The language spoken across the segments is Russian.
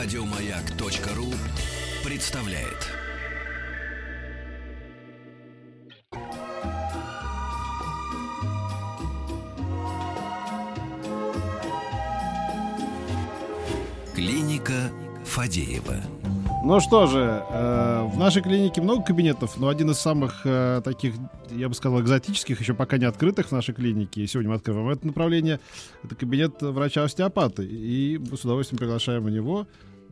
Радиомаяк.ру представляет. Клиника Фадеева. Ну что же, э, в нашей клинике много кабинетов, но один из самых э, таких, я бы сказал, экзотических, еще пока не открытых в нашей клинике, и сегодня мы открываем это направление, это кабинет врача-остеопата. И мы с удовольствием приглашаем в него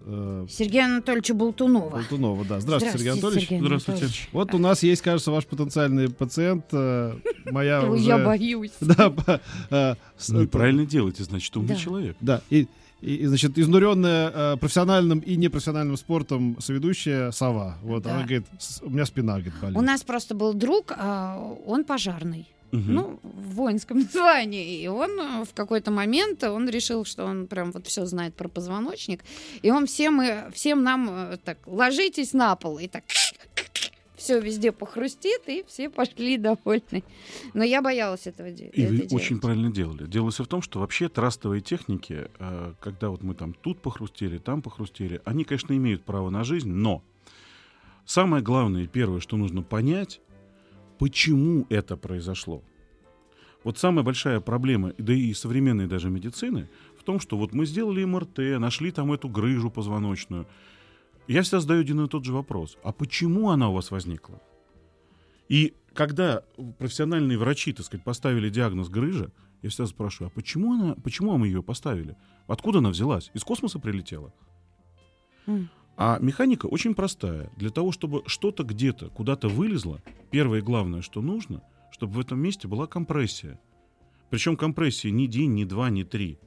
э, Сергея Анатольевича Болтунова. Болтунова. Да. Здравствуйте, Сергей Анатольевич. Сергей Здравствуйте. Анатольевич. Вот у нас есть, кажется, ваш потенциальный пациент. э, Моя уже... Я боюсь. Да, э, с- Ну и правильно делаете, значит, умный Да. человек. Да, и, и, и, значит, изнуренная э, профессиональным и непрофессиональным спортом соведущая сова. Вот, Да. она говорит, «С- у меня спина, говорит, болит. У нас просто был друг, а, он пожарный. Мгм. Ну, в воинском звании. И он э, в какой-то момент, он решил, что он прям вот все знает про позвоночник. И он всем, и- всем нам э, так, ложитесь на пол. И так все везде похрустит, и все пошли довольны. Но я боялась этого де- И это вы делать. очень правильно делали. Дело все в том, что вообще трастовые техники, э, когда вот мы там тут похрустели, там похрустели, они, конечно, имеют право на жизнь, но самое главное и первое, что нужно понять, почему это произошло. Вот самая большая проблема, да и современной даже медицины, в том, что вот мы сделали МРТ, нашли там эту грыжу позвоночную. Я всегда задаю один и тот же вопрос. А почему она у вас возникла? И когда профессиональные врачи, так сказать, поставили диагноз грыжа, я всегда спрашиваю, а почему, она, почему мы ее поставили? Откуда она взялась? Из космоса прилетела? М. А механика очень простая. Для того, чтобы что-то где-то, куда-то вылезло, первое и главное, что нужно, чтобы в этом месте была компрессия. Причем компрессия не день, не два, не три.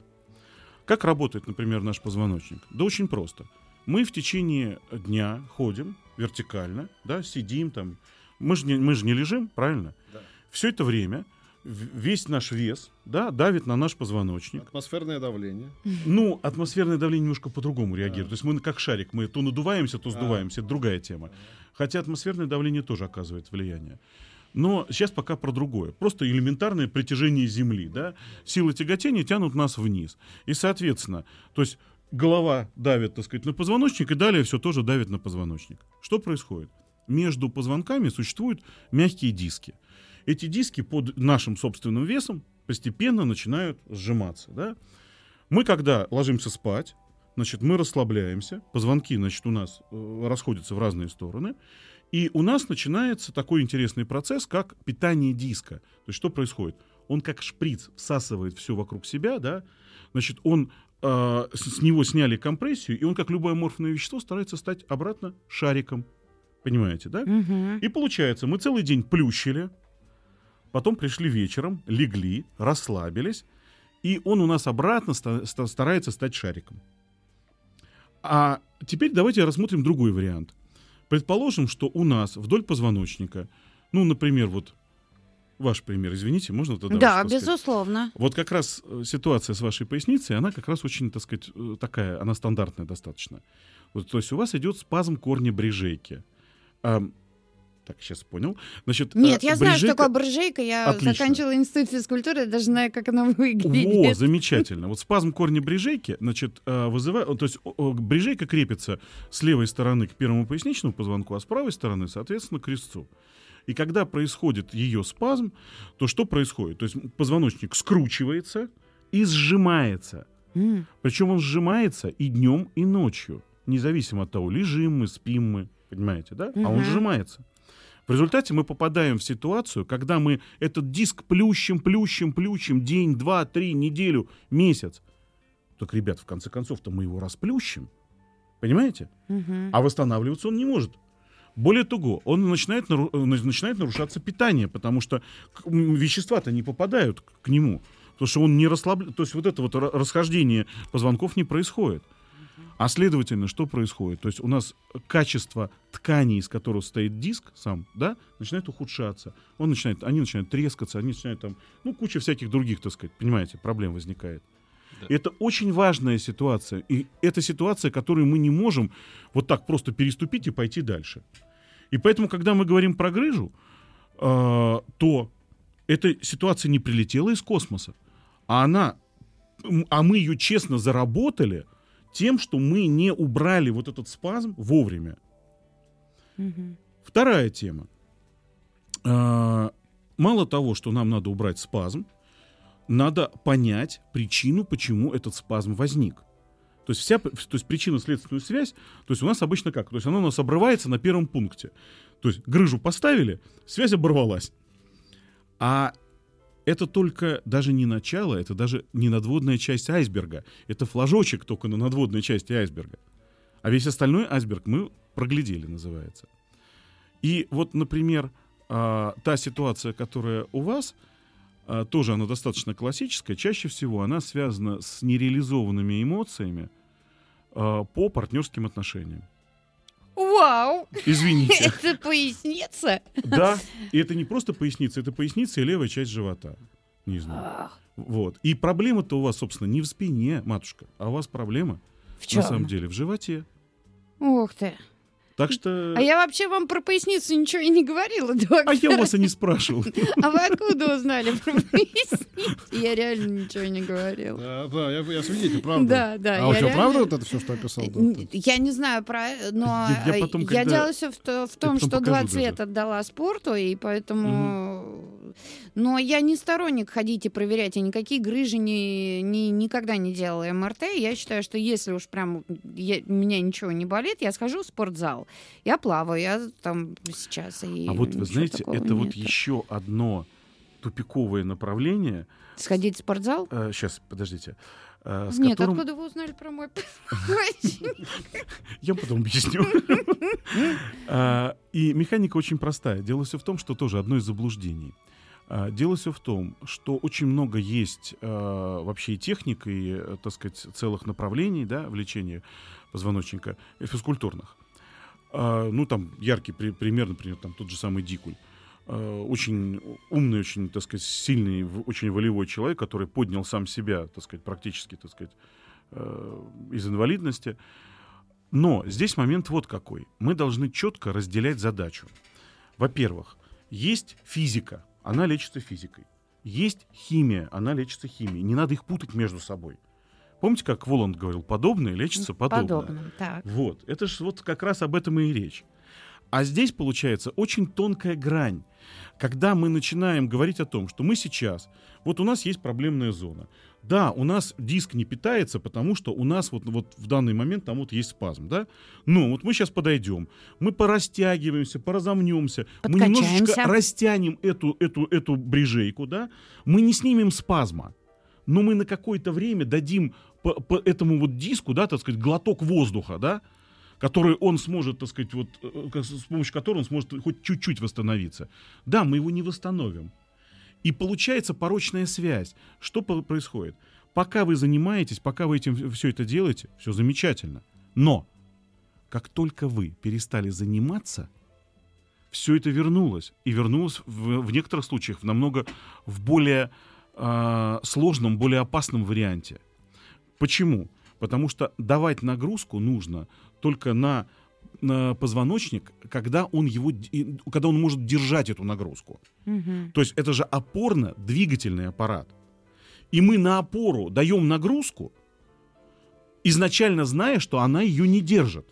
Как работает, например, наш позвоночник? Да очень просто. Мы в течение дня ходим вертикально, да, сидим там. Мы же не, мы же не лежим, правильно? Да. Все это время весь наш вес да, давит на наш позвоночник. Атмосферное давление. Ну, атмосферное давление немножко по-другому реагирует. Да. То есть мы как шарик, мы то надуваемся, то А. сдуваемся. Это другая тема. Хотя атмосферное давление тоже оказывает влияние. Но сейчас пока про другое. Просто элементарное притяжение Земли. Да? Силы тяготения тянут нас вниз. И, соответственно, то есть голова давит, так сказать, на позвоночник, и далее все тоже давит на позвоночник. Что происходит? Между позвонками существуют мягкие диски. Эти диски под нашим собственным весом постепенно начинают сжиматься. Да? Мы, когда ложимся спать, значит, мы расслабляемся, позвонки, значит, у нас э, расходятся в разные стороны, и у нас начинается такой интересный процесс, как питание диска. То есть что происходит? Он как шприц всасывает все вокруг себя, да, значит, он э, с, с него сняли компрессию, и он, как любое аморфное вещество, старается стать обратно шариком. Понимаете, да? Мгм. И получается, мы целый день плющили, потом пришли вечером, легли, расслабились, и он у нас обратно ста- ста- старается стать шариком. А теперь давайте рассмотрим другой вариант. Предположим, что у нас вдоль позвоночника, ну, например, вот ваш пример, извините, можно тогда Да, безусловно. Вот как раз э, ситуация с вашей поясницей, она как раз очень, так сказать, э, такая, она стандартная достаточно. Вот, то есть у вас идет спазм корня брижейки. Так, сейчас понял. Значит, Нет, э, я знаю, что брижейка- такое буржейка. Я Отлично. заканчивала институт физкультуры, я даже знаю, как она Во, выглядит. замечательно. Вот спазм корня брижейки, значит, э, вызывает, то есть о, о, брижейка крепится с левой стороны к первому поясничному позвонку, а с правой стороны, соответственно, к резцу. И когда происходит ее спазм, то что происходит? То есть позвоночник скручивается и сжимается. М. Причем он сжимается и днем, и ночью. Независимо от того, лежим мы, спим мы. Понимаете, да? А он сжимается. В результате мы попадаем в ситуацию, когда мы этот диск плющим, плющим, плющим день, два, три, неделю, месяц. Так, ребят, в конце концов-то мы его расплющим. Понимаете? Мгм. А восстанавливаться он не может. Более того, он начинает, нару- э, начинает нарушаться питание, потому что вещества-то не попадают к, нему. Потому что он не расслабляет. То есть вот это вот ра- расхождение позвонков не происходит. А следовательно, что происходит? То есть у нас качество ткани, из которого стоит диск сам, да, начинает ухудшаться. Он начинает, они начинают трескаться, они начинают там, ну, куча всяких других, так сказать, понимаете, проблем возникает. И Это очень важная ситуация. И это ситуация, которую мы не можем вот так просто переступить и пойти дальше. И поэтому, когда мы говорим про грыжу, э, то эта ситуация не прилетела из космоса, а она, а мы ее честно заработали Тем, что мы не убрали вот этот спазм вовремя. Мгм. Вторая тема. А, Мало того, что нам надо убрать спазм, надо понять причину, почему этот спазм возник. То есть, вся, то есть причинно-следственную связь, то есть у нас обычно как? То есть она у нас обрывается на первом пункте. То есть грыжу поставили, связь оборвалась. А это только даже не начало, это даже не надводная часть айсберга. Это флажочек только на надводной части айсберга. А весь остальной айсберг мы проглядели, называется. И вот, например, а, та ситуация, которая у вас, а, тоже она достаточно классическая. Чаще всего она связана с нереализованными эмоциями а, по партнерским отношениям. Вау! Извините. Это поясница? Да, и это не просто поясница, это поясница и левая часть живота. Нижняя. Ах, Вот. И проблема-то у вас, собственно, не в спине, матушка, а у вас проблема, В чем? на самом деле, в животе. Ух ты. Так что... А я вообще вам про поясницу ничего и не говорила, доктор. А я вас и не спрашивал. А вы откуда узнали про поясницу? Я реально ничего не говорила. Да, да, я, я свидетель, правда. Да, да. а у тебя реально- правда вот это все, что описал? доктор? Я не знаю про, но Я- делала все в, то- в том, что два даже. цвета отдала спорту, и поэтому. Но я не сторонник ходить и проверять, я никакие грыжи не, не- никогда не делала МРТ. Я считаю, что если уж прям я- меня ничего не болит, я схожу в спортзал, я плаваю, я там сейчас и. А вот вы знаете, это вот нету. еще одно тупиковое направление. Сходить в спортзал? сейчас, подождите. э, с Нет, которым- откуда вы узнали про мой? Я потом объясню. А, И механика очень простая. Дело все в том, что тоже одно из заблуждений. А, Дело все в том, что очень много есть а, вообще и техник, и, э, так сказать, целых направлений да, в лечении позвоночника, э, физкультурных. А, Ну, там яркий при- пример, например, там тот же самый Дикуль. А, Очень умный, очень, так сказать, сильный, очень волевой человек, который поднял сам себя, так сказать, практически, так сказать, э, из инвалидности. Но здесь момент вот какой. Мы должны четко разделять задачу. Во-первых, есть физика, она лечится физикой. Есть химия, она лечится химией. Не надо их путать между собой. Помните, как Воланд говорил, подобное лечится подобное. Подобным, так. Вот, это же вот как раз об этом и речь. А здесь получается очень тонкая грань, когда мы начинаем говорить о том, что мы сейчас, вот у нас есть проблемная зона. Да, у нас диск не питается, потому что у нас вот, вот в данный момент там вот есть спазм, да? Но вот мы сейчас подойдем, мы порастягиваемся, поразомнемся, мы немножечко растянем эту, эту, эту брижейку, да? Мы не снимем спазма, но мы на какое-то время дадим по, по этому вот диску, да, так сказать, глоток воздуха, да, который он сможет, так сказать, вот, э, ка- с помощью которого он сможет хоть чуть-чуть восстановиться. Да, мы его не восстановим. И получается порочная связь. Что происходит? Пока вы занимаетесь, пока вы этим все это делаете, все замечательно. Но как только вы перестали заниматься, все это вернулось. И вернулось в, в некоторых случаях в намного в более а, сложном, более опасном варианте. Почему? Потому что давать нагрузку нужно только на позвоночник, когда он, его, когда он может держать эту нагрузку. Мгм. То есть это же опорно-двигательный аппарат. И мы на опору даем нагрузку, изначально зная, что она ее не держит.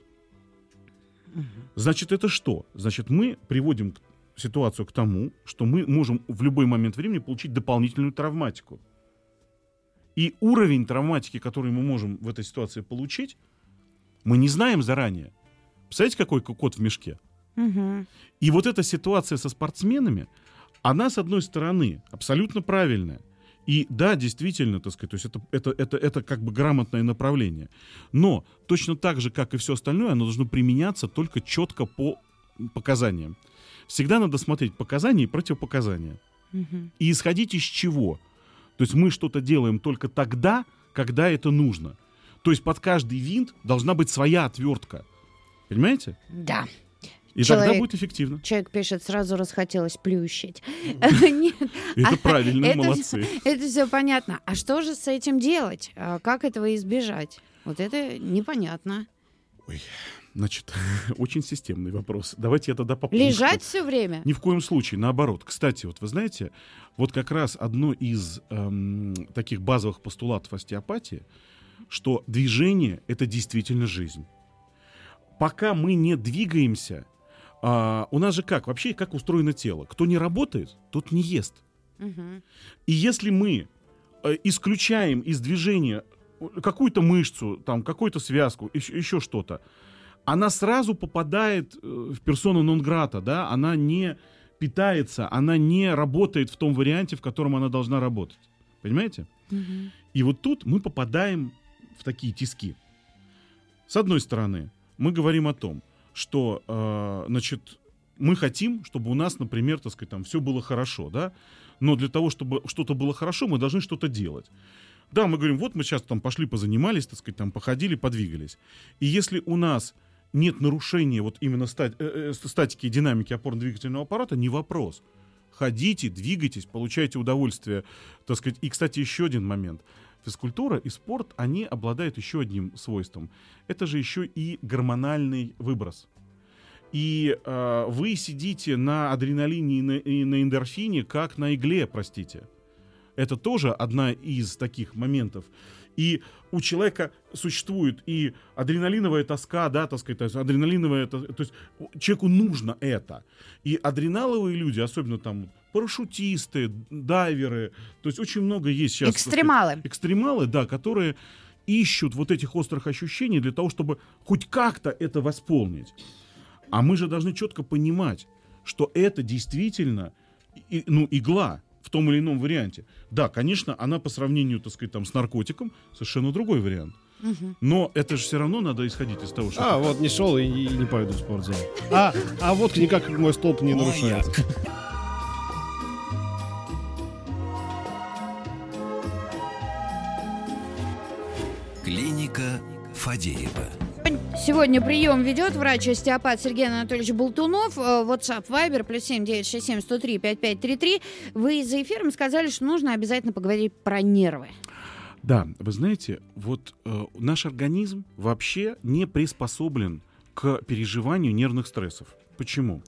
Значит, это что? Значит, мы приводим ситуацию к тому, что мы можем в любой момент времени получить дополнительную травматику. И уровень травматики, который мы можем в этой ситуации получить, мы не знаем заранее. Представляете, какой кот в мешке? Мгм. И вот эта ситуация со спортсменами, она, с одной стороны, абсолютно правильная. И да, действительно, так сказать, то есть это, это, это, это как бы грамотное направление. Но точно так же, как и все остальное, оно должно применяться только четко по показаниям. Всегда надо смотреть показания и противопоказания. Мгм. И исходить из чего? То есть мы что-то делаем только тогда, когда это нужно. То есть под каждый винт должна быть своя отвертка. Понимаете? Да. И тогда Человек- будет эффективно. Человек пишет, сразу расхотелось плющить. Нет, Это А, правильно, молодцы. это все понятно. А что же с этим делать? А Как этого избежать? Вот это непонятно. Значит, очень системный вопрос. Давайте я тогда по пунктам. Лежать все время? Ни в коем случае, наоборот. Кстати, вот вы знаете, вот как раз одно из эм, таких базовых постулатов остеопатии, что движение это действительно жизнь. Пока мы не двигаемся, а, у нас же как? Вообще, как устроено тело? Кто не работает, тот не ест. Мгм. И если мы э, исключаем из движения какую-то мышцу, там, какую-то связку, еще, еще что-то, она сразу попадает э, в персону нон-грата, да, она не питается, она не работает в том варианте, в котором она должна работать. Понимаете? Мгм. И вот тут мы попадаем в такие тиски. С одной стороны, мы говорим о том, что, э, значит, мы хотим, чтобы у нас, например, так сказать, там все было хорошо, да, но для того, чтобы что-то было хорошо, мы должны что-то делать. Да, мы говорим, вот мы сейчас там пошли позанимались, так сказать, там походили, подвигались. И если у нас нет нарушения вот именно стати- э, э, статики и динамики опорно-двигательного аппарата, не вопрос. Ходите, двигайтесь, получайте удовольствие, так сказать. И, кстати, еще один момент. Физкультура и спорт, они обладают еще одним свойством. Это же еще и гормональный выброс. И э, вы сидите на адреналине и на, и на эндорфине, как на игле, простите. Это тоже одна из таких моментов. И у человека существует и адреналиновая тоска, да, так сказать, адреналиновая, то, то есть человеку нужно это. И адреналовые люди, особенно там парашютисты, дайверы, то есть очень много есть сейчас. так сказать, Экстремалы. экстремалы, да, которые ищут вот этих острых ощущений для того, чтобы хоть как-то это восполнить. А мы же должны четко понимать, что это действительно и- ну, игла в том или ином варианте. Да, конечно, она по сравнению, так сказать, там, с наркотиком совершенно другой вариант. Но это же все равно надо исходить из того, что... А, вот не шел и, и не пойду в спортзал. А, а вот никак мой столб не нарушает. Клиника Фадеева. Сегодня прием ведет врач-остеопат Сергей Анатольевич Болтунов. Э, WhatsApp Viber плюс семь девять шесть семь сто три пять пять три три. Вы за эфиром сказали, что нужно обязательно поговорить про нервы. Да, вы знаете, вот э, наш организм вообще не приспособлен к переживанию нервных стрессов. Почему?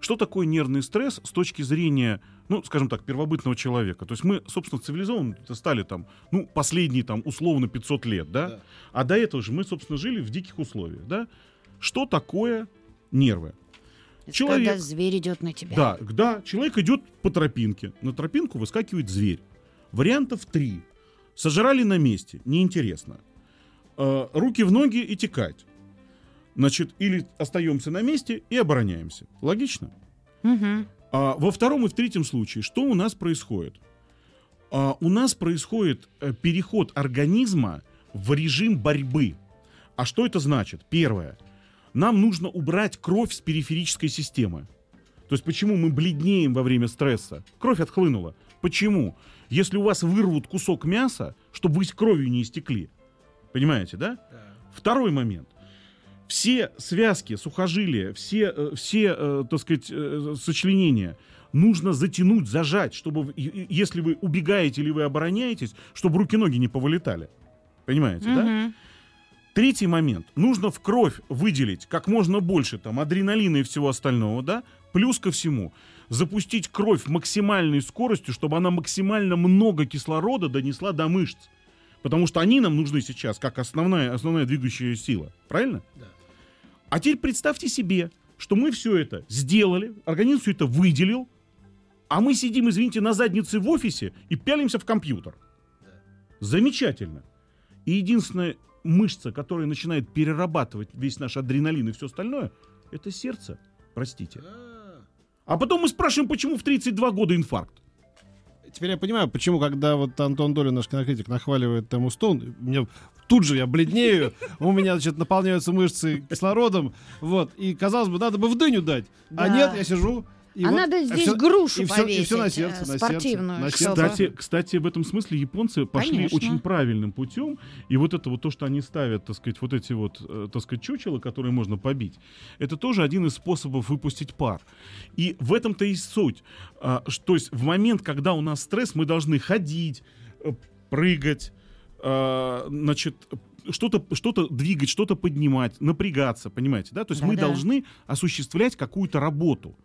Что такое нервный стресс с точки зрения, ну, скажем так, первобытного человека? То есть мы, собственно, цивилизованно стали там, ну, последние там условно 500 лет, да? Да. А до этого же мы, собственно, жили в диких условиях, да? Что такое нервы? Это Человек. Когда зверь идет на тебя. Да, да, человек идет по тропинке. На тропинку выскакивает зверь. Вариантов три. Сожрали на месте, неинтересно. Э, руки в ноги и текать. Значит, или остаемся на месте и обороняемся. Логично? Мгм. А во втором и в третьем случае, что у нас происходит? А, у нас происходит э, переход организма в режим борьбы. А что это значит? Первое. Нам нужно убрать кровь с периферической системы. То есть почему мы бледнеем во время стресса? Кровь отхлынула. Почему? Если у вас вырвут кусок мяса, чтобы вы с кровью не истекли. Понимаете, да? Второй момент. Все связки, сухожилия, все, э, все э, так сказать, э, сочленения нужно затянуть, зажать, чтобы, если вы убегаете или вы обороняетесь, чтобы руки-ноги не повылетали. Понимаете, да? Мгм. Третий момент. Нужно в кровь выделить как можно больше там адреналина и всего остального, да? Плюс ко всему запустить кровь максимальной скоростью, чтобы она максимально много кислорода донесла до мышц. Потому что они нам нужны сейчас как основная, основная двигающая сила. Правильно? Да. А теперь представьте себе, что мы все это сделали, организм все это выделил, а мы сидим, извините, на заднице в офисе и пялимся в компьютер. Замечательно. И единственная мышца, которая начинает перерабатывать весь наш адреналин и все остальное, это сердце. Простите. А потом мы спрашиваем, почему в 32 года инфаркт. Теперь я понимаю, почему, когда вот Антон Долин, наш кинокритик, нахваливает Тему Стоун, мне тут же я бледнею, у меня, значит, наполняются мышцы кислородом, вот, и, казалось бы, надо бы в дыню дать, а нет, я сижу, и а вот- надо здесь всё- грушу и и повесить. всё на э, сердце, на сердце, спортивную. на сердце. Кстати, кстати, в этом смысле японцы пошли Конечно. очень правильным путем. И вот это вот то, что они ставят, так сказать, вот эти вот, э, так сказать, чучела, которые можно побить, это тоже один из способов выпустить пар. И в этом-то и суть. А, то есть в момент, когда у нас стресс, мы должны ходить, э, прыгать, а, значит, что-то что двигать, что-то поднимать, напрягаться, понимаете, да? То есть мы Да-да. должны осуществлять какую-то работу.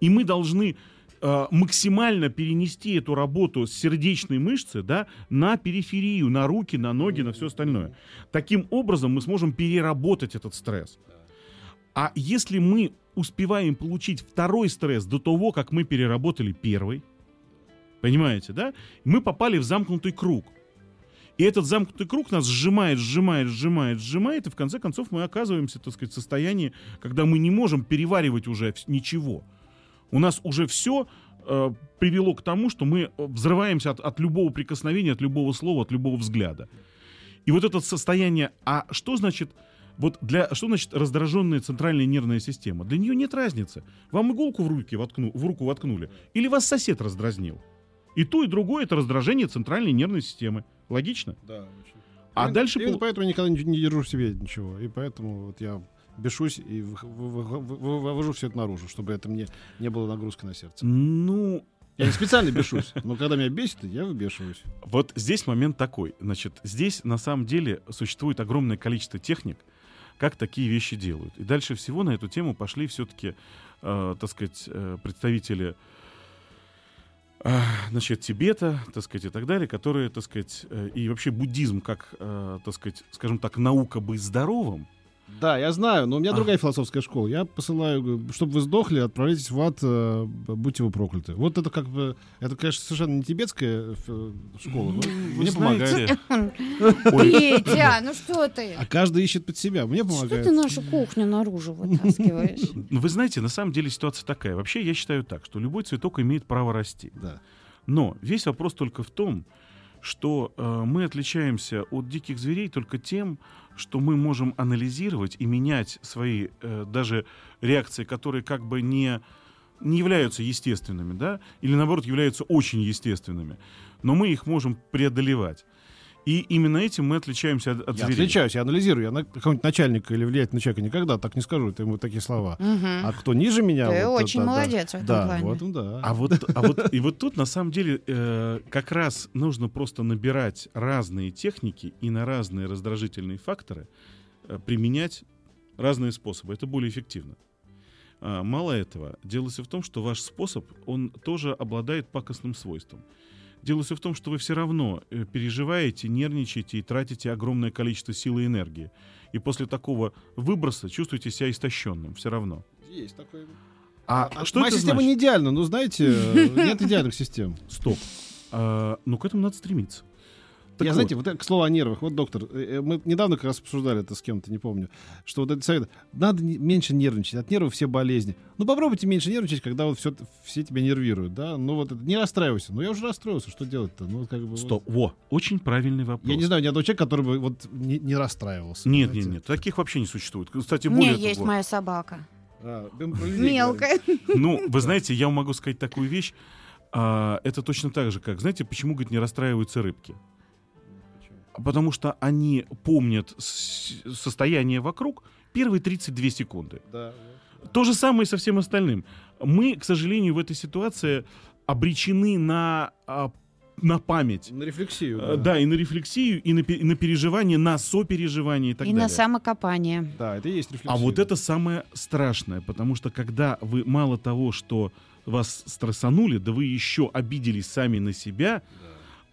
И мы должны э, максимально перенести эту работу с сердечной мышцы да, на периферию, на руки, на ноги, на все остальное. Таким образом мы сможем переработать этот стресс. А если мы успеваем получить второй стресс до того, как мы переработали первый, понимаете, да? Мы попали в замкнутый круг. И этот замкнутый круг нас сжимает, сжимает, сжимает, сжимает, и в конце концов мы оказываемся, так сказать, в состоянии, когда мы не можем переваривать уже ничего. У нас уже все э, привело к тому, что мы взрываемся от, от любого прикосновения, от любого слова, от любого взгляда. И вот это состояние, а что значит, вот для, что значит раздраженная центральная нервная система? Для нее нет разницы. Вам иголку в, руки воткну, в руку воткнули, или вас сосед раздразнил. И то, и другое это раздражение центральной нервной системы. Логично? Да, очень. А И- дальше... и пол- поэтому я никогда не, не держу в себе ничего. И поэтому вот я бешусь и вы- вы- вы- вы- вывожу все это наружу, чтобы это мне не было нагрузкой на сердце. Ну, Я не специально бешусь, но когда меня бесит, я выбешиваюсь. Вот здесь момент такой. Значит, здесь на самом деле существует огромное количество техник, как такие вещи делают. И дальше всего на эту тему пошли все-таки, э, так сказать, э, представители значит, Тибета, так сказать, и так далее, которые, так сказать, э, и вообще буддизм, как, э, так сказать, скажем так, наука быть здоровым, Да, я знаю, но у меня А. другая философская школа. Я посылаю, чтобы вы сдохли, отправляйтесь в ад, э, будьте вы прокляты. Вот это как бы, это, конечно, совершенно не тибетская э, школа, но вы мне помогает. знаете, Ой, Петя, ну что ты? А каждый ищет под себя. Мне Что помогает. ты нашу кухню наружу вытаскиваешь? ну, вы знаете, на самом деле ситуация такая. Вообще я считаю так, что любой цветок имеет право расти. Да. Но весь вопрос только в том, что э, мы отличаемся от диких зверей только тем, что мы можем анализировать и менять свои э, даже реакции, которые как бы не, не являются естественными, да, или наоборот являются очень естественными, но мы их можем преодолевать. И именно этим мы отличаемся от, от Я зверей. отличаюсь, я анализирую. Я на какого-нибудь начальника или влиятельного человека никогда так не скажу это ему такие слова. Мгм. А кто ниже меня... Ты вот, очень да, да, молодец в этом Да, плане. вот, да. А вот, а вот, и вот тут на самом деле э, как раз нужно просто набирать разные техники и на разные раздражительные факторы э, применять разные способы. Это более эффективно. А, мало этого, дело все в том, что ваш способ, он тоже обладает пакостным свойством. Дело все в том, что вы все равно э, переживаете, нервничаете и тратите огромное количество сил и энергии. И после такого выброса чувствуете себя истощенным все равно. Есть такое. А, А что Моя это система значит? не идеальна, но знаете, э, нет идеальных систем. Стоп. А, ну, к этому надо стремиться. Так Я, вот, знаете, вот это, к слову о нервах. Вот, доктор, э, э, мы недавно как раз обсуждали это с кем-то, не помню, что вот этот совет, надо меньше нервничать, от нервов все болезни. Ну, попробуйте меньше нервничать, когда вот все, все тебя нервируют, да? Ну, вот не расстраивайся. Ну, я уже расстроился, что делать-то? Ну, как бы... вот. Стоп. Во, очень правильный вопрос. Я не знаю ни одного человека, который бы вот не, не расстраивался. Нет, понимаете? нет, нет. Таких вообще не существует. Кстати, У меня более есть того, моя собака. А. Мелкая. Ну, вы знаете, я могу сказать такую вещь. а, это точно так же, как, знаете, почему, говорит, не расстраиваются рыбки? Потому что они помнят состояние вокруг первые 32 секунды. Да, То же самое и со всем остальным. Мы, к сожалению, в этой ситуации обречены на, а, на память. На рефлексию. Э, Да, и на рефлексию, и на, и на переживание, на сопереживание и так И далее. на самокопание. Да, это и есть рефлексия. А вот это самое страшное, потому что когда вы мало того, что вас стрессанули, да вы еще обиделись сами на себя,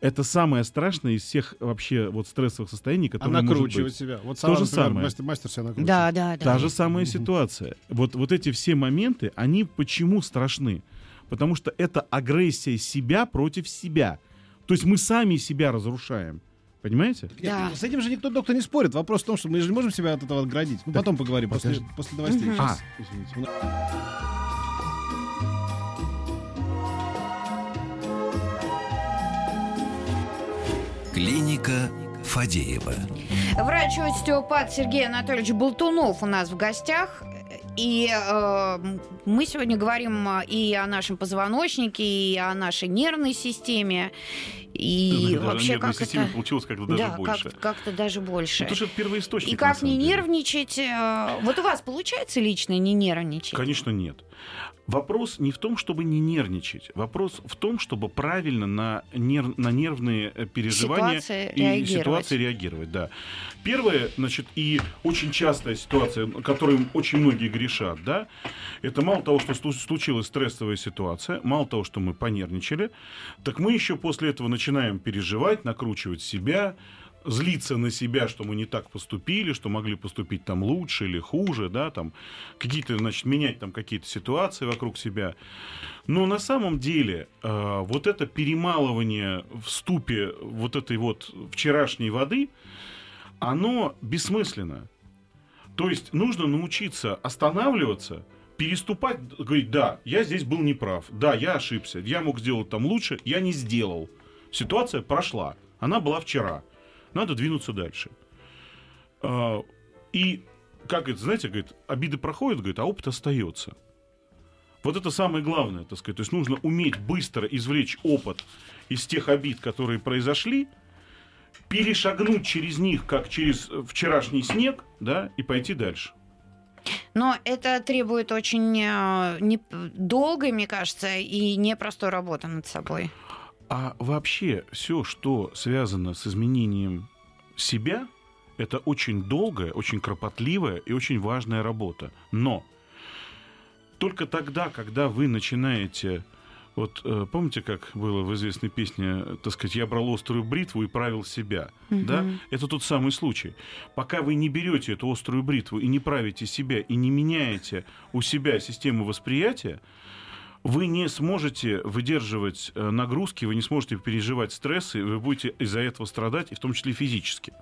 это самое страшное из всех вообще вот стрессовых состояний, А которые может накручивать быть. себя. Вот То сама, же например, самое. Мастер, мастер себя накручивает. Да, да, да. Та же самая ситуация. Вот, вот эти все моменты, они почему страшны? Потому что это агрессия себя против себя. То есть мы сами себя разрушаем. Понимаете? Да. С этим же никто, доктор, не спорит. Вопрос в том, что мы же не можем себя от этого отградить. Ну, потом поговорим, после, после новостей. Мгм. А, извините. Клиника Фадеева. Врач-остеопат Сергей Анатольевич Болтунов у нас в гостях. И э, мы сегодня говорим и о нашем позвоночнике, и о нашей нервной системе. И Даже вообще как это... получилось как-то даже да, больше. как- как-то даже больше. Ну, потому что это первоисточник. И как не деле. нервничать? э, Вот у вас получается лично не нервничать? Конечно, нет. Вопрос не в том, чтобы не нервничать. Вопрос в том, чтобы правильно на, нерв- на нервные э, переживания Ситуации и реагировать. ситуации реагировать. Да. Первое, значит, и очень частая ситуация, которой очень многие грешат, да, это мало того, что слу- случилась стрессовая ситуация, мало того, что мы понервничали, так мы еще после этого начинаем переживать, накручивать себя, злиться на себя, что мы не так поступили, что могли поступить там лучше или хуже, да, там какие-то, значит, менять там какие-то ситуации вокруг себя. Но на самом деле э, вот это перемалывание в ступе вот этой вот вчерашней воды, оно бессмысленно. То есть нужно научиться останавливаться, переступать, говорить, да, я здесь был неправ, да, я ошибся, я мог сделать там лучше, я не сделал. Ситуация прошла, она была вчера, надо двинуться дальше. А, И, как это, знаете, говорит, обиды проходят, говорит, а опыт остается. Вот это самое главное, так сказать. То есть нужно уметь быстро извлечь опыт из тех обид, которые произошли, перешагнуть через них, как через вчерашний снег, да, и пойти дальше. Но это требует очень э, не- долгой, мне кажется, и непростой работы над собой. А вообще все, что связано с изменением себя, это очень долгая, очень кропотливая и очень важная работа. Но только тогда, когда вы начинаете... Вот э, помните, как было в известной песне, э, так сказать, я брал острую бритву и правил себя, да? Мгм. Это тот самый случай. Пока вы не берете эту острую бритву и не правите себя, и не меняете у себя систему восприятия, вы не сможете выдерживать э, нагрузки, вы не сможете переживать стрессы, вы будете из-за этого страдать, и в том числе физически.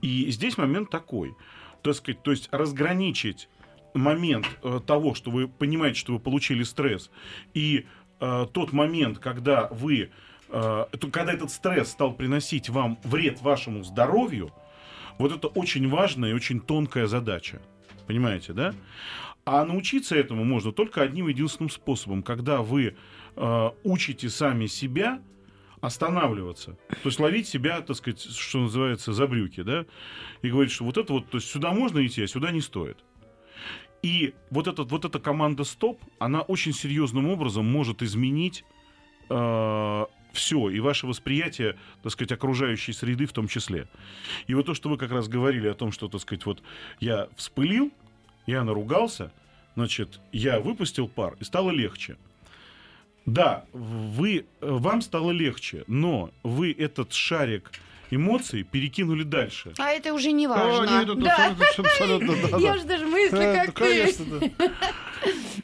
И здесь момент такой, так сказать, то есть разграничить момент э, того, что вы понимаете, что вы получили стресс, и э, тот момент, когда вы, э, когда этот стресс стал приносить вам вред вашему здоровью, вот это очень важная и очень тонкая задача. Понимаете, да? А научиться этому можно только одним единственным способом, когда вы э, учите сами себя останавливаться. То есть ловить себя, так сказать, что называется, за брюки, да, и говорить, что вот это вот, то есть сюда можно идти, а сюда не стоит. И вот, этот, вот эта команда «Стоп», она очень серьезным образом может изменить все, и ваше восприятие, так сказать, окружающей среды в том числе. И вот то, что вы как раз говорили о том, что, так сказать, вот я вспылил, я наругался, значит, я выпустил пар, и стало легче. Да, вы, вам стало легче, но вы этот шарик эмоций перекинули дальше. А это уже не О, важно. нет, это Да. абсолютно, абсолютно, да, Я да. уже даже мысли, Э, как ты. да.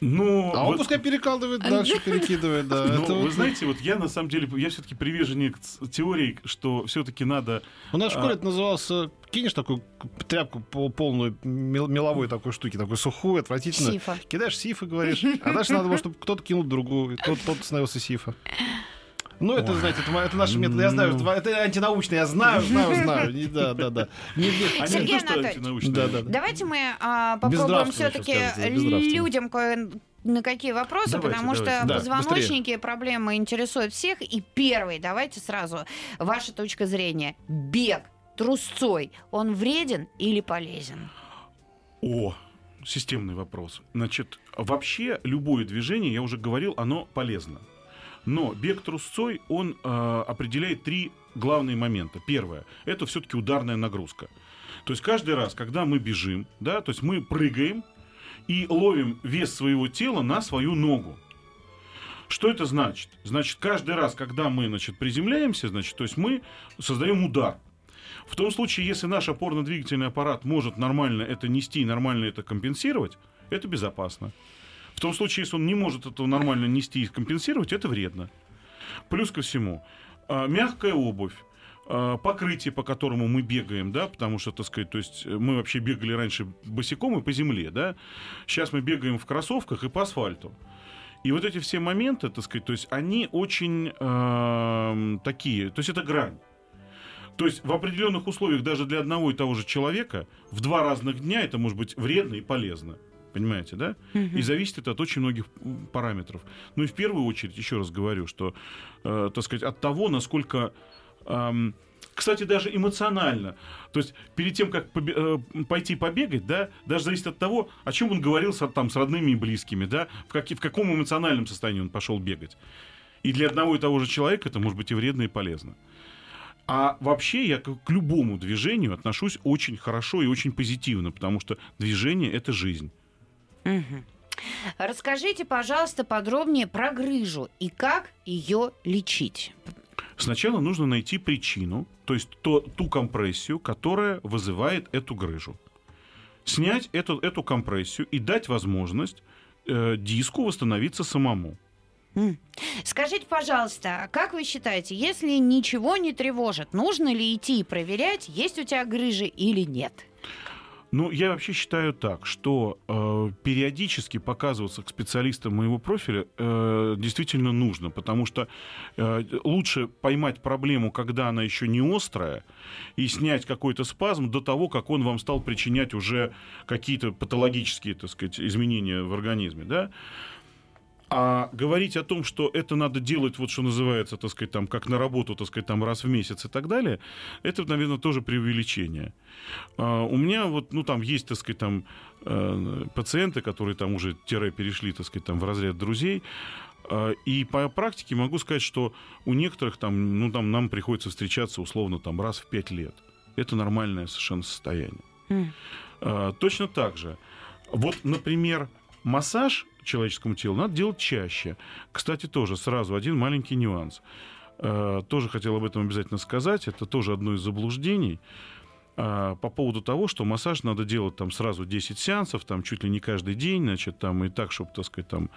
Но А он вот- пускай перекалывает дальше, перекидывает, да. но Это вы вот- знаете, вот я на самом деле, я все-таки приверженник теории, что все-таки надо У нас в школе А. это назывался, кинешь такую тряпку пол- полную мел- меловой такой штуки, такой сухую, отвратительно. Сифа. Кидаешь сифа, говоришь, а дальше надо было, чтобы кто-то кинул другую, тот, тот становился сифа. Ну, это, знаете, это, это наши методы. Я знаю, Ну. это, это антинаучно, я знаю, знаю, знаю. Не- Да, да, да. Не- не- Они Сергей не Анатольевич. антинаучные. Да, да, да. Давайте мы а, попробуем все-таки людям кое- на какие вопросы, Давайте, потому давайте. что Да, позвоночники проблемы интересуют всех. И первый, давайте сразу, ваша точка зрения. Бег трусцой, он вреден или полезен? О, системный вопрос. Значит, вообще любое движение, я уже говорил, оно полезно. Но бег трусцой, он э, определяет три главные момента. Первое, это все-таки ударная нагрузка. То есть каждый раз, когда мы бежим, да, то есть мы прыгаем и ловим вес своего тела на свою ногу. Что это значит? Значит, каждый раз, когда мы значит, приземляемся, значит, то есть мы создаем удар. В том случае, если наш опорно-двигательный аппарат может нормально это нести и нормально это компенсировать, это безопасно. В том случае, если он не может этого нормально нести и компенсировать, это вредно. Плюс ко всему, а, мягкая обувь, а, покрытие, по которому мы бегаем, да, потому что, так сказать, то есть мы вообще бегали раньше босиком и по земле, да, сейчас мы бегаем в кроссовках и по асфальту. И вот эти все моменты, так сказать, то есть они очень эм, такие, то есть это грань. То есть в определенных условиях даже для одного и того же человека в два разных дня это может быть вредно и полезно. Понимаете, да? И зависит это от очень многих параметров. Ну и в первую очередь, еще раз говорю, что, э, так сказать, от того, насколько... эм, кстати, даже эмоционально. То есть перед тем, как побе- э, пойти побегать, да, даже зависит от того, о чем он говорил с, там, с родными и близкими, да, в, каки- в каком эмоциональном состоянии он пошел бегать. И для одного и того же человека это может быть и вредно, и полезно. А вообще я к любому движению отношусь очень хорошо и очень позитивно, потому что движение это жизнь. Мгм. Расскажите, пожалуйста, подробнее про грыжу и как ее лечить. Сначала нужно найти причину, то есть то, ту компрессию, которая вызывает эту грыжу. Снять эту, эту компрессию и дать возможность э, диску восстановиться самому. Скажите, пожалуйста, как вы считаете, если ничего не тревожит, нужно ли идти и проверять, есть у тебя грыжи или нет? Ну, я вообще считаю так, что э, периодически показываться к специалистам моего профиля э, действительно нужно, потому что э, лучше поймать проблему, когда она еще не острая, и снять какой-то спазм до того, как он вам стал причинять уже какие-то патологические, так сказать, изменения в организме, да. А говорить о том, что это надо делать, вот что называется, так сказать, там, как на работу, так сказать, там, раз в месяц и так далее, это, наверное, тоже преувеличение. А, у меня вот, ну, там есть, так сказать, там, э, пациенты, которые там уже тире перешли, так сказать, там, в разряд друзей, А, и по практике могу сказать, что у некоторых там, ну, там, нам приходится встречаться, условно, там, раз в пять лет. Это нормальное совершенно состояние. А, Точно так же. Вот, например, массаж человеческому телу надо делать чаще. Кстати, тоже сразу один маленький нюанс. Э, Тоже хотел об этом обязательно сказать. Это тоже одно из заблуждений а, по поводу того, что массаж надо делать там сразу 10 сеансов, там чуть ли не каждый день, значит, там и так, чтобы, так сказать, там...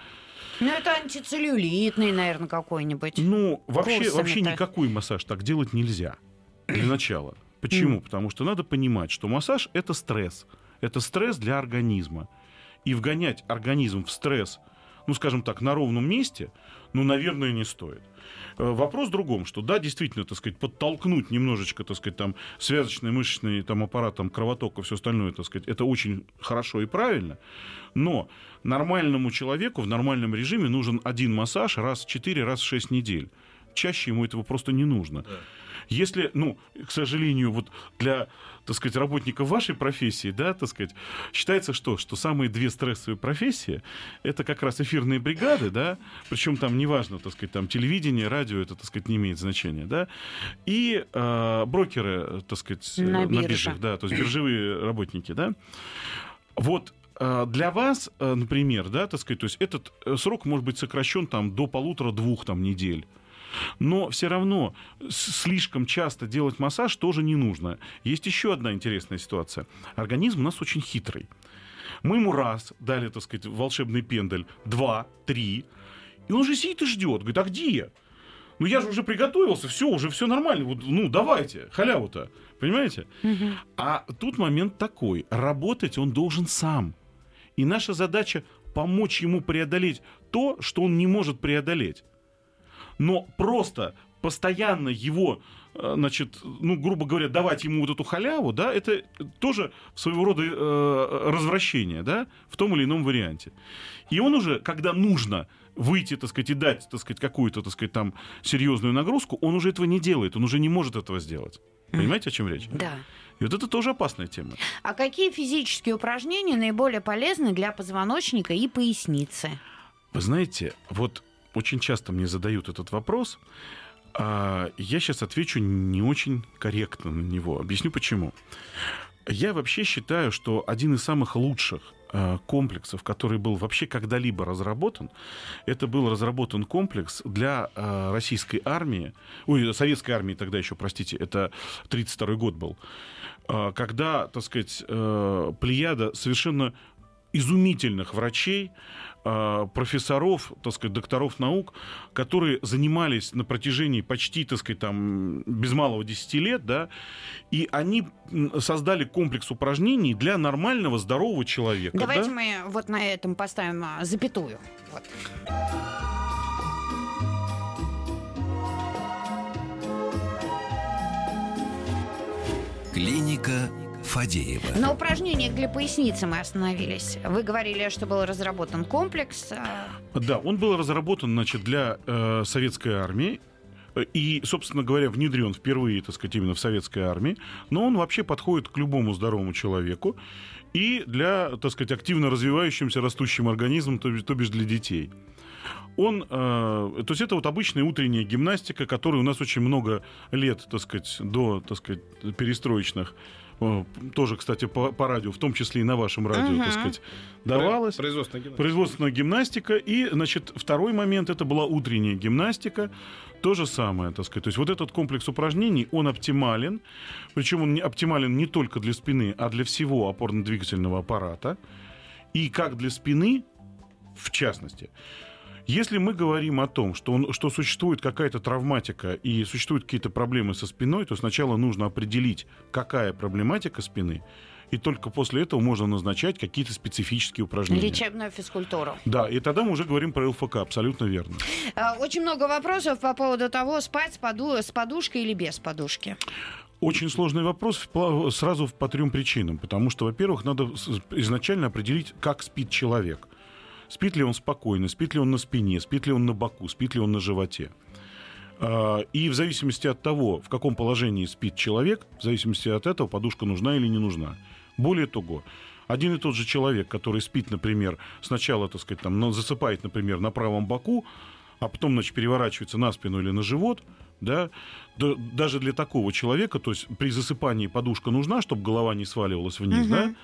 Ну, это антицеллюлитный, наверное, какой-нибудь. Ну, вообще, вообще никакой массаж так делать нельзя. Для начала. Почему? Потому что надо понимать, что массаж – это стресс. Это стресс для организма. И вгонять организм в стресс, ну, скажем так, на ровном месте, ну, наверное, не стоит. Э, Вопрос в другом, что да, действительно, так сказать, подтолкнуть немножечко, так сказать, там, связочный, мышечный там, аппарат, там, кровоток и все остальное, так сказать, это очень хорошо и правильно, но нормальному человеку в нормальном режиме нужен один массаж раз в 4, раз в 6 недель. Чаще ему этого просто не нужно. Если, ну, к сожалению, вот для, так сказать, работников вашей профессии, да, так сказать, считается что? Что самые две стрессовые профессии это как раз эфирные бригады, да, причем там неважно, так сказать, там телевидение, радио, это, так сказать, не имеет значения, да, и э, брокеры, так сказать, э, На на, биржах, да, то есть биржевые работники, да. Вот э, для вас, э, например, да, так сказать, то есть этот э, срок может быть сокращен там до полутора-двух там недель. Но все равно слишком часто делать массаж тоже не нужно. Есть еще одна интересная ситуация. Организм у нас очень хитрый. Мы ему раз дали, так сказать, волшебный пендель, два, три, и он же сидит и ждет. Говорит, а где я? Ну я же уже приготовился, все, уже все нормально. Вот, ну давайте, халяву-то. Понимаете? А тут момент такой. Работать он должен сам. И наша задача помочь ему преодолеть то, что он не может преодолеть. Но просто постоянно его, э, значит, ну, грубо говоря, давать ему вот эту халяву, да, это тоже своего рода э, развращение, да, в том или ином варианте. И он уже, когда нужно выйти, так сказать, и дать, так сказать, какую-то, так сказать, там серьезную нагрузку, он уже этого не делает, он уже не может этого сделать. Понимаете, о чем речь? Да. И вот это тоже опасная тема. А какие физические упражнения наиболее полезны для позвоночника и поясницы? Вы знаете, вот очень часто мне задают этот вопрос. а я сейчас отвечу не очень корректно на него. Объясню почему. Я вообще считаю, что один из самых лучших э, комплексов, который был вообще когда-либо разработан, это был разработан комплекс для э, российской армии, ой, советской армии тогда еще, простите, это 32 год был, когда, так сказать, э, плеяда совершенно изумительных врачей, профессоров, так сказать, докторов наук, которые занимались на протяжении почти, так сказать, там, без малого 10 лет, да, и они создали комплекс упражнений для нормального, здорового человека. Давайте да? мы вот на этом поставим а, запятую. Вот. Клиника Фадеева. На упражнениях для поясницы мы остановились. Вы говорили, что был разработан комплекс. а, Да, он был разработан, значит, для э, советской армии. э, И, собственно говоря, внедрен впервые, так сказать, именно в советской армии. Но он вообще подходит к любому здоровому человеку. И для, так сказать, активно развивающимся растущим организмом, то, бишь- то бишь для детей. Он, э, то есть это вот обычная утренняя гимнастика, которой у нас очень много лет, так сказать, до, так сказать, перестроечных, э, тоже, кстати, по, по радио, в том числе и на вашем радио, Мгм. так сказать, давалось. Производственная гимнастика. Производственная гимнастика. И, значит, второй момент это была утренняя гимнастика. То же самое, так сказать. То есть вот этот комплекс упражнений, он оптимален. Причем он оптимален не только для спины, а для всего опорно-двигательного аппарата. И как для спины, в частности. Если мы говорим о том, что, он, что существует какая-то травматика и существуют какие-то проблемы со спиной, то сначала нужно определить, какая проблематика спины, и только после этого можно назначать какие-то специфические упражнения. Лечебную физкультуру. Да, и тогда мы уже говорим про ЛФК, абсолютно верно. А, Очень много вопросов по поводу того, спать с, поду- с подушкой или без подушки. Очень сложный вопрос сразу по трем причинам. Потому что, во-первых, надо изначально определить, как спит человек. Спит ли он спокойно, спит ли он на спине, спит ли он на боку, спит ли он на животе. А, И в зависимости от того, в каком положении спит человек, в зависимости от этого подушка нужна или не нужна. Более того, один и тот же человек, который спит, например, сначала, так сказать, там, засыпает, например, на правом боку, а потом, значит, переворачивается на спину или на живот, да, да, даже для такого человека, то есть при засыпании подушка нужна, чтобы голова не сваливалась вниз, Мгм. да,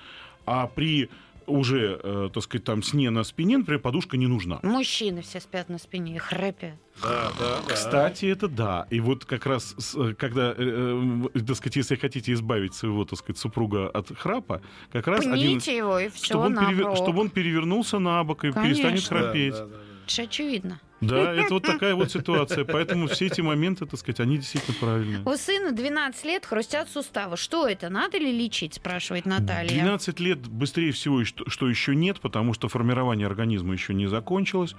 а при уже, э, так сказать, там сне на спине, например, подушка не нужна. Мужчины все спят на спине и храпят. Да, да, да. Кстати, это да. И вот как раз, э, когда, э, э, так сказать, если хотите избавить своего, так сказать, супруга от храпа, как раз один... Пните его, и все, Чтобы он, перевер- чтобы он перевернулся на бок и перестанет Конечно. Да, храпеть. да, да, да. Это ж очевидно. Да, это вот такая вот ситуация. Поэтому все эти моменты, так сказать, они действительно правильные. У сына 12 лет хрустят суставы. Что это? Надо ли лечить, спрашивает Наталья. 12 лет быстрее всего, что, что еще нет, потому что формирование организма еще не закончилось.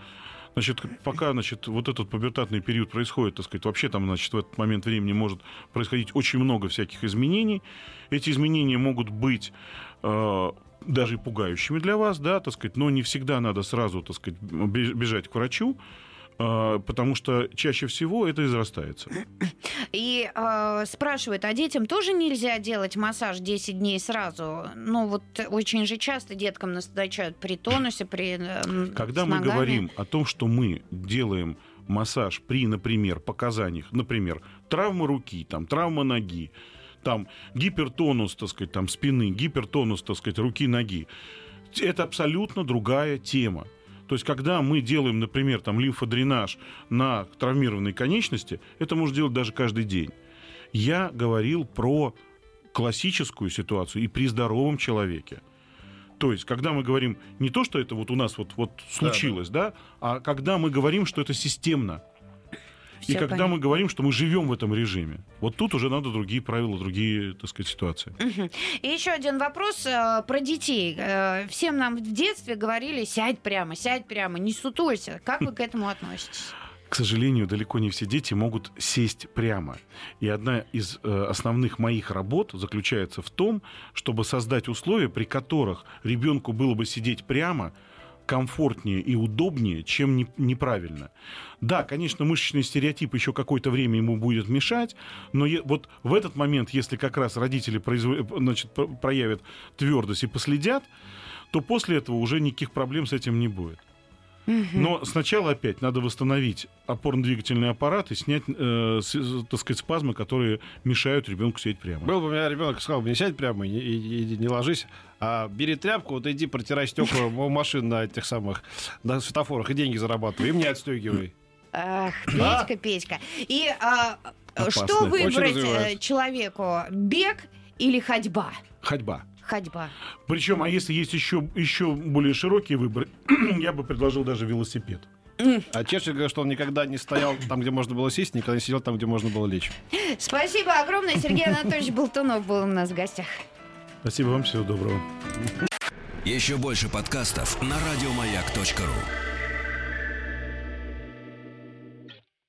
Значит, пока, значит, вот этот пубертатный период происходит, так сказать, вообще там, значит, в этот момент времени может происходить очень много всяких изменений. Эти изменения могут быть э, даже и пугающими для вас, да, так сказать, но не всегда надо сразу, так сказать, бе- бежать к врачу, э, потому что чаще всего это израстается. И э, спрашивают, а детям тоже нельзя делать массаж 10 дней сразу? Ну, вот очень же часто деткам назначают при тонусе, при... э, Когда мы говорим о том, что мы делаем массаж при, например, показаниях, например, травма руки, там, травма ноги, там, гипертонус, так сказать, там, спины, гипертонус, так сказать, руки-ноги, это абсолютно другая тема. То есть, когда мы делаем, например, там, лимфодренаж на травмированной конечности, это можно делать даже каждый день. Я говорил про классическую ситуацию и при здоровом человеке. То есть, когда мы говорим не то, что это вот у нас вот, вот случилось, да, а когда мы говорим, что это системно. И когда понятно. мы говорим, что мы живем в этом режиме. Вот тут уже надо другие правила, другие, так сказать, ситуации. И еще один вопрос э, про детей. Э, всем нам в детстве говорили, сядь прямо, сядь прямо, не сутулься. Как вы к этому относитесь? К сожалению, далеко не все дети могут сесть прямо. И одна из э, основных моих работ заключается в том, чтобы создать условия, при которых ребенку было бы сидеть прямо комфортнее и удобнее, чем не- неправильно. Да, конечно, мышечный стереотип еще какое-то время ему будет мешать, но е- вот в этот момент, если как раз родители произво- значит, про- проявят твердость и последят, то после этого уже никаких проблем с этим не будет. Но сначала опять надо восстановить опорно-двигательный аппарат и снять, э, с- так сказать, спазмы, которые мешают ребенку сидеть прямо. Был бы у меня ребенок, сказал бы, не сядь прямо и, и- и не ложись, а бери тряпку, вот иди протирай стекла у машин на этих самых, на светофорах, и деньги зарабатывай, и мне отстегивай. Ах, Петька, Петька. И а, что выбрать э, человеку? Бег или ходьба? Ходьба. Ходьба. Причем, а если есть еще, еще более широкий выбор, я бы предложил даже велосипед. А Черчилль говорит, что он никогда не стоял там, где можно было сесть, никогда не сидел там, где можно было лечь. Спасибо огромное. Сергей Анатольевич Болтунов был у нас в гостях. Спасибо вам, всего доброго. Еще больше подкастов на радиомаяк.ру.